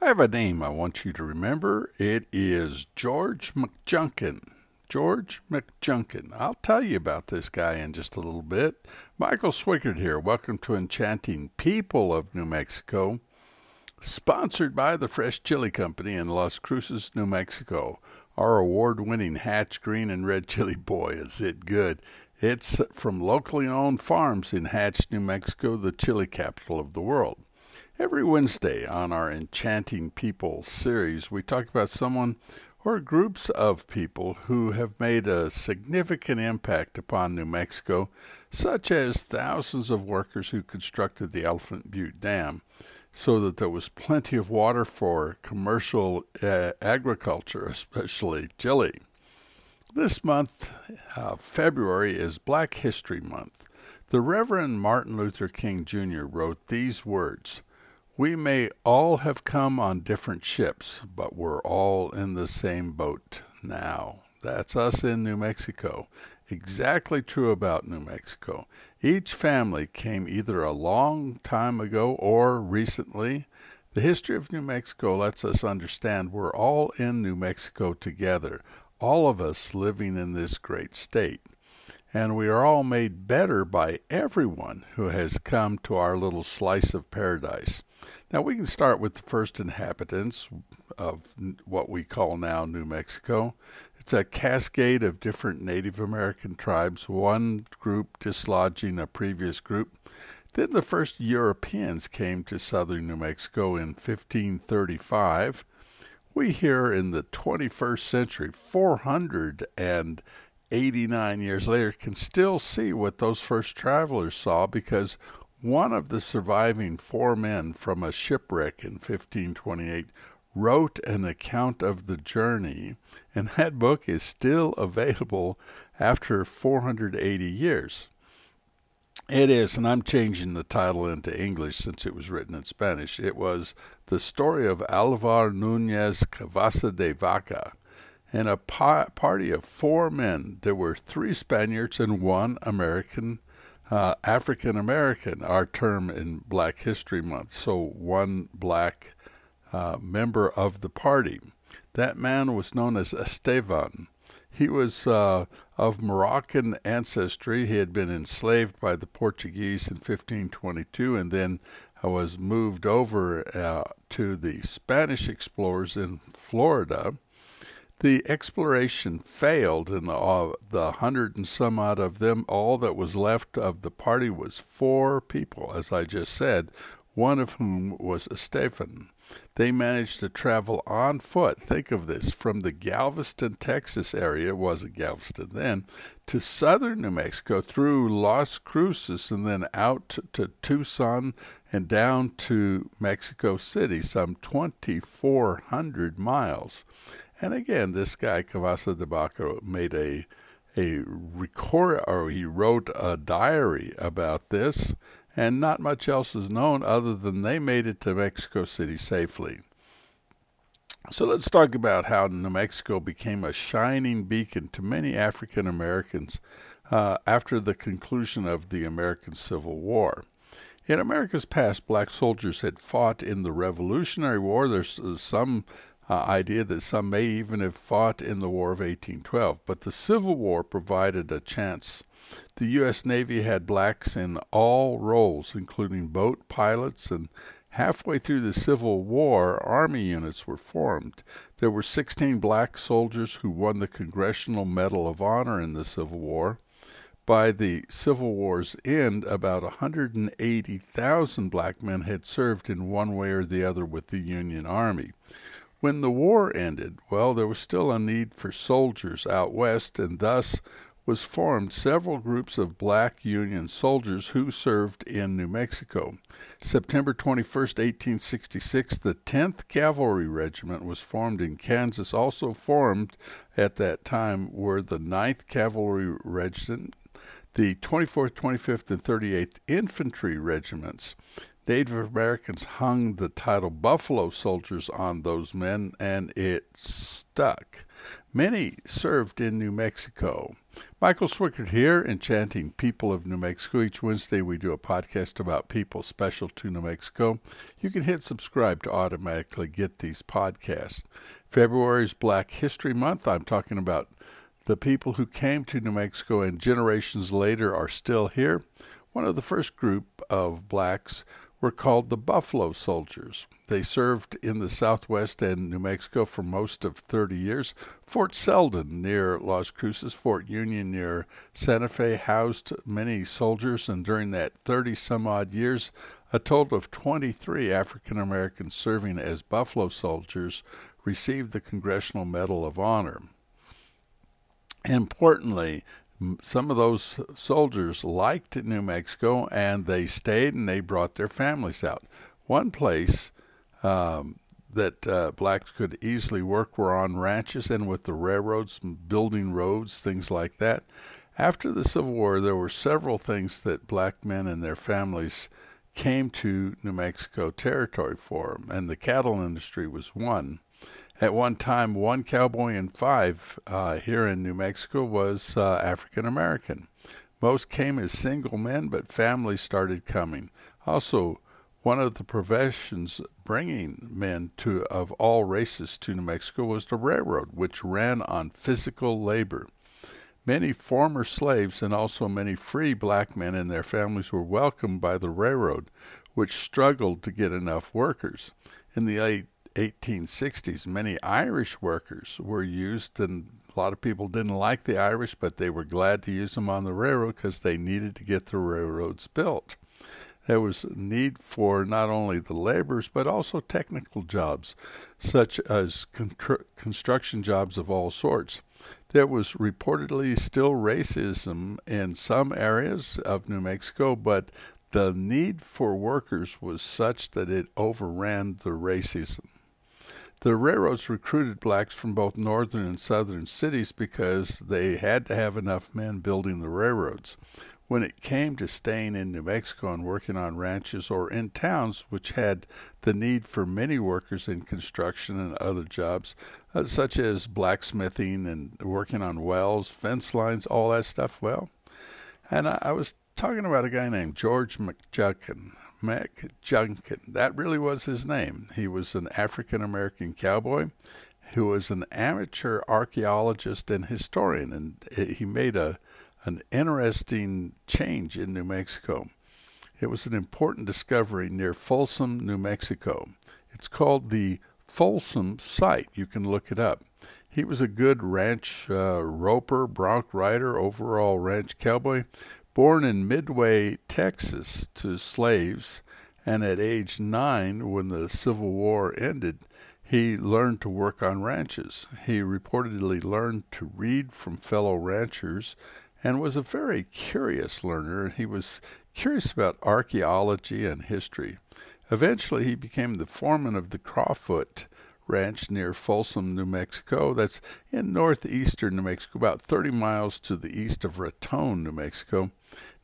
I have a name I want you to remember. It is George McJunkin. George McJunkin. I'll tell you about this guy in just a little bit. Michael Swickard here. Welcome to Enchanting People of New Mexico. Sponsored by the Fresh Chile Company in Las Cruces, New Mexico. Our award winning Hatch Green and Red Chili Boy, is it good? It's from locally owned farms in Hatch, New Mexico, the chili capital of the world. Every Wednesday on our Enchanting People series, we talk about someone or groups of people who have made a significant impact upon New Mexico, such as thousands of workers who constructed the Elephant Butte Dam so that there was plenty of water for commercial uh, agriculture, especially chili. This month, uh, February, is Black History Month. The Reverend Martin Luther King Jr. wrote these words We may all have come on different ships, but we're all in the same boat now. That's us in New Mexico. Exactly true about New Mexico. Each family came either a long time ago or recently. The history of New Mexico lets us understand we're all in New Mexico together all of us living in this great state. And we are all made better by everyone who has come to our little slice of paradise. Now, we can start with the first inhabitants of what we call now New Mexico. It's a cascade of different Native American tribes, one group dislodging a previous group. Then the first Europeans came to southern New Mexico in 1535 we here in the 21st century, 489 years later, can still see what those first travelers saw because one of the surviving four men from a shipwreck in 1528 wrote an account of the journey, and that book is still available after 480 years. It is, and I'm changing the title into English since it was written in Spanish. It was The Story of Alvar Nunez Cabeza de Vaca. and a pa- party of four men, there were three Spaniards and one American, uh, African American, our term in Black History Month. So one black uh, member of the party. That man was known as Estevan. He was uh, of Moroccan ancestry. He had been enslaved by the Portuguese in 1522 and then was moved over uh, to the Spanish explorers in Florida. The exploration failed, and uh, the hundred and some odd of them, all that was left of the party was four people, as I just said, one of whom was Stephen. They managed to travel on foot. Think of this from the Galveston, Texas area, it wasn't Galveston then, to southern New Mexico through Las Cruces and then out to Tucson and down to Mexico City, some 2,400 miles. And again, this guy, Cabeza de Vaca, made a a record or he wrote a diary about this and not much else is known other than they made it to Mexico City safely. So let's talk about how New Mexico became a shining beacon to many African Americans uh, after the conclusion of the American Civil War. In America's past, black soldiers had fought in the Revolutionary War. There's uh, some uh, idea that some may even have fought in the War of 1812, but the Civil War provided a chance the U.S. Navy had blacks in all roles, including boat pilots, and halfway through the Civil War, Army units were formed. There were 16 black soldiers who won the Congressional Medal of Honor in the Civil War. By the Civil War's end, about 180,000 black men had served in one way or the other with the Union Army. When the war ended, well, there was still a need for soldiers out west, and thus was formed several groups of black Union soldiers who served in New Mexico. September 21, 1866, the 10th Cavalry Regiment was formed in Kansas. Also formed at that time were the 9th Cavalry Regiment, the 24th, 25th, and 38th Infantry Regiments. Native Americans hung the title Buffalo Soldiers on those men, and it stuck. Many served in New Mexico. Michael Swickard here, enchanting people of New Mexico. Each Wednesday, we do a podcast about people special to New Mexico. You can hit subscribe to automatically get these podcasts. February is Black History Month. I'm talking about the people who came to New Mexico and generations later are still here. One of the first group of blacks were called the Buffalo Soldiers. They served in the Southwest and New Mexico for most of 30 years. Fort Selden near Las Cruces, Fort Union near Santa Fe housed many soldiers, and during that 30 some odd years, a total of 23 African Americans serving as Buffalo Soldiers received the Congressional Medal of Honor. Importantly, some of those soldiers liked New Mexico and they stayed and they brought their families out. One place um, that uh, blacks could easily work were on ranches and with the railroads, building roads, things like that. After the Civil War, there were several things that black men and their families came to New Mexico territory for, and the cattle industry was one. At one time, one cowboy in five uh, here in New Mexico was uh, African American. Most came as single men, but families started coming. Also, one of the professions bringing men to of all races to New Mexico was the railroad, which ran on physical labor. Many former slaves and also many free black men and their families were welcomed by the railroad, which struggled to get enough workers. In the late 1860s, many Irish workers were used, and a lot of people didn't like the Irish, but they were glad to use them on the railroad because they needed to get the railroads built. There was need for not only the laborers, but also technical jobs, such as con- construction jobs of all sorts. There was reportedly still racism in some areas of New Mexico, but the need for workers was such that it overran the racism. The railroads recruited blacks from both northern and southern cities because they had to have enough men building the railroads. When it came to staying in New Mexico and working on ranches or in towns which had the need for many workers in construction and other jobs, uh, such as blacksmithing and working on wells, fence lines, all that stuff, well, and I, I was talking about a guy named George McJunkin. McJunkin. That really was his name. He was an African American cowboy who was an amateur archaeologist and historian, and he made a an interesting change in New Mexico. It was an important discovery near Folsom, New Mexico. It's called the Folsom Site. You can look it up. He was a good ranch uh, roper, bronc rider, overall ranch cowboy, Born in Midway, Texas, to slaves, and at age nine, when the Civil War ended, he learned to work on ranches. He reportedly learned to read from fellow ranchers and was a very curious learner. He was curious about archaeology and history. Eventually, he became the foreman of the Crowfoot Ranch near Folsom, New Mexico. That's in northeastern New Mexico, about 30 miles to the east of Raton, New Mexico.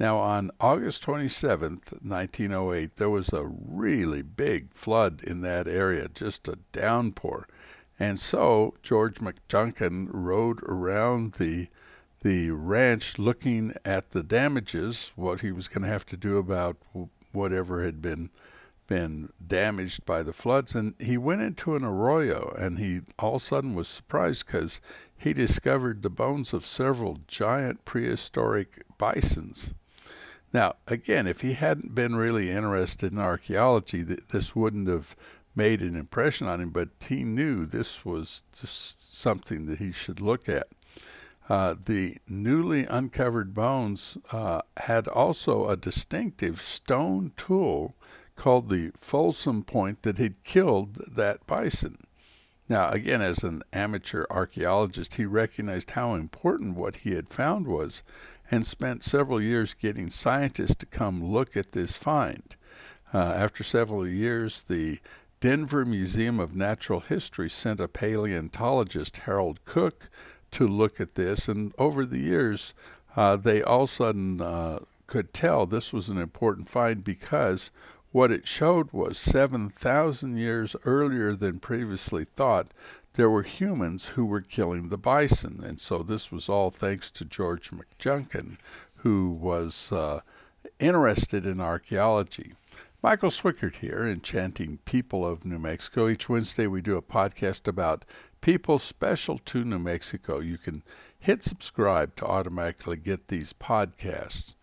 Now, on August 27th, 1908, there was a really big flood in that area, just a downpour. And so George McJunkin rode around the the ranch looking at the damages, what he was going to have to do about whatever had been been damaged by the floods, and he went into an arroyo, and he all of a sudden was surprised because he discovered the bones of several giant prehistoric bisons. Now, again, if he hadn't been really interested in archaeology, th- this wouldn't have made an impression on him, but he knew this was just something that he should look at. Uh, the newly uncovered bones uh, had also a distinctive stone tool called the Folsom Point that had killed that bison. Now, again, as an amateur archaeologist, he recognized how important what he had found was and spent several years getting scientists to come look at this find. Uh, after several years, the Denver Museum of Natural History sent a paleontologist, Harold Cook, to look at this, and over the years, uh, they all of a sudden uh, could tell this was an important find because What it showed was 7,000 years earlier than previously thought, there were humans who were killing the bison. And so this was all thanks to George McJunkin, who was uh, interested in archaeology. Michael Swickard here, enchanting people of New Mexico. Each Wednesday we do a podcast about people special to New Mexico. You can hit subscribe to automatically get these podcasts.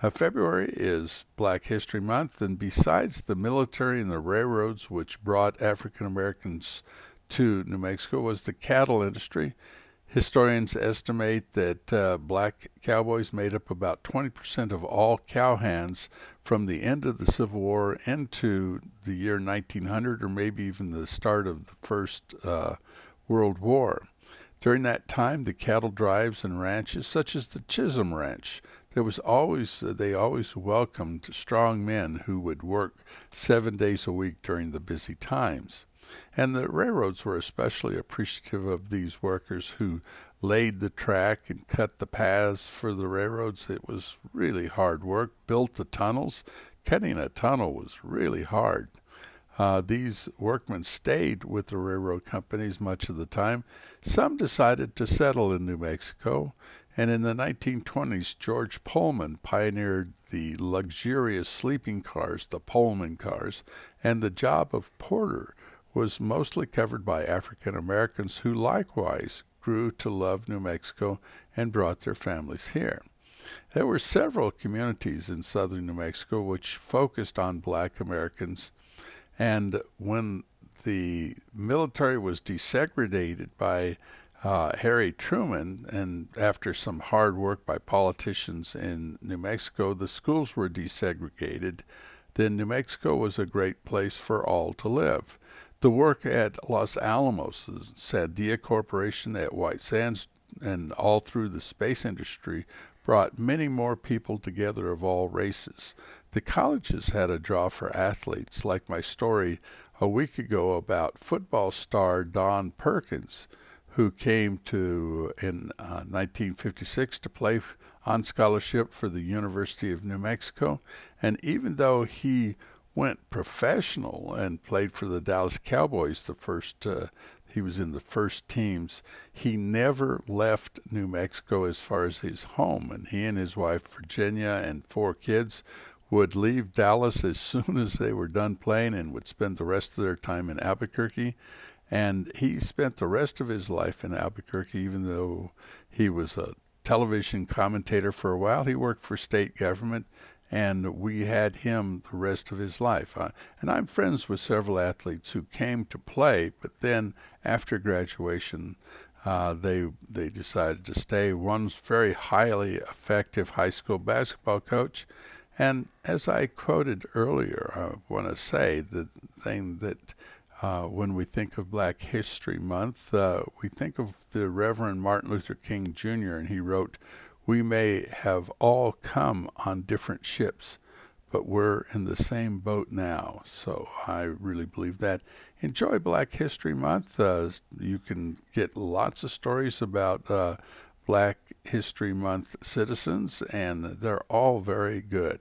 Uh, February is Black History Month, and besides the military and the railroads which brought African Americans to New Mexico, was the cattle industry. Historians estimate that uh, black cowboys made up about 20% of all cowhands from the end of the Civil War into the year 1900, or maybe even the start of the First uh, World War. During that time, the cattle drives and ranches, such as the Chisum Ranch, there was always uh, they always welcomed strong men who would work seven days a week during the busy times. And the railroads were especially appreciative of these workers who laid the track and cut the paths for the railroads. It was really hard work. Built the tunnels. Cutting a tunnel was really hard. Uh, these workmen stayed with the railroad companies much of the time. Some decided to settle in New Mexico, and in the 1920s, George Pullman pioneered the luxurious sleeping cars, the Pullman cars, and the job of porter was mostly covered by African Americans who likewise grew to love New Mexico and brought their families here. There were several communities in southern New Mexico which focused on black Americans, and when the military was desegregated by uh, Harry Truman, and after some hard work by politicians in New Mexico, the schools were desegregated. Then New Mexico was a great place for all to live. The work at Los Alamos, the Sandia Corporation at White Sands, and all through the space industry brought many more people together of all races. The colleges had a draw for athletes, like my story a week ago about football star Don Perkins, who came to in uh, 1956 to play on scholarship for the University of New Mexico. And even though he went professional and played for the Dallas Cowboys. The first uh, he was in the first teams. He never left New Mexico as far as his home, and he and his wife Virginia and four kids would leave Dallas as soon as they were done playing and would spend the rest of their time in Albuquerque. And he spent the rest of his life in Albuquerque, even though he was a television commentator for a while. He worked for state government and we had him the rest of his life. Uh, and I'm friends with several athletes who came to play, but then after graduation, uh, they they decided to stay. One's very highly effective high school basketball coach, and as I quoted earlier, I want to say the thing that. Uh, when we think of Black History Month, uh, we think of the Reverend Martin Luther King Jr., and he wrote, we may have all come on different ships, but we're in the same boat now. So I really believe that. Enjoy Black History Month. Uh, you can get lots of stories about uh, Black History Month citizens, and they're all very good.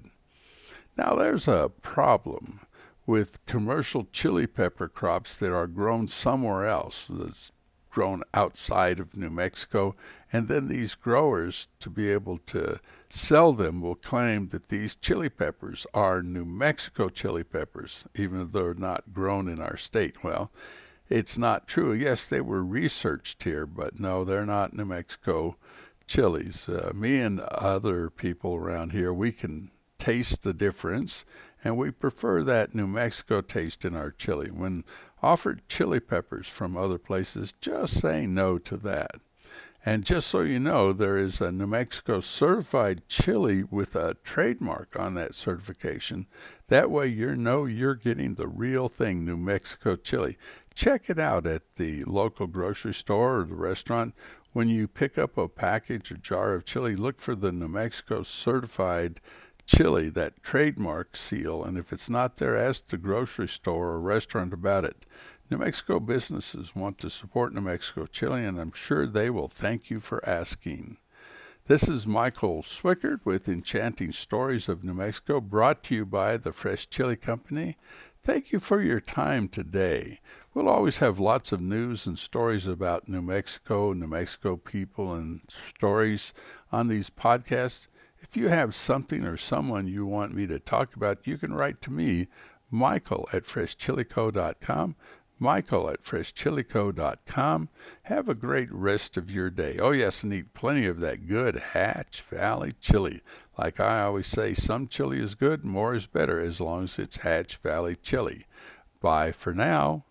Now, there's a problem with commercial chili pepper crops that are grown somewhere else that's grown outside of New Mexico and then these growers, to be able to sell them, will claim that these chili peppers are New Mexico chili peppers, even though they're not grown in our state. Well, it's not true. Yes, they were researched here, but no, they're not New Mexico chilies. Uh, me and other people around here, we can taste the difference, and we prefer that New Mexico taste in our chili. When offered chili peppers from other places, just say no to that. And just so you know, there is a New Mexico certified chili with a trademark on that certification. That way you know you're getting the real thing, New Mexico chili. Check it out at the local grocery store or the restaurant. When you pick up a package or jar of chili, look for the New Mexico certified chili, that trademark seal. And if it's not there, ask the grocery store or restaurant about it. New Mexico businesses want to support New Mexico chili, and I'm sure they will thank you for asking. This is Michael Swickard with Enchanting Stories of New Mexico, brought to you by the Fresh Chile Company. Thank you for your time today. We'll always have lots of news and stories about New Mexico, New Mexico people, and stories on these podcasts. If you have something or someone you want me to talk about, you can write to me, Michael at freshchilico.com. Michael at freshchilico.com. Have a great rest of your day. Oh, yes, and eat plenty of that good Hatch Valley chili. Like I always say, some chili is good, more is better, as long as it's Hatch Valley chili. Bye for now.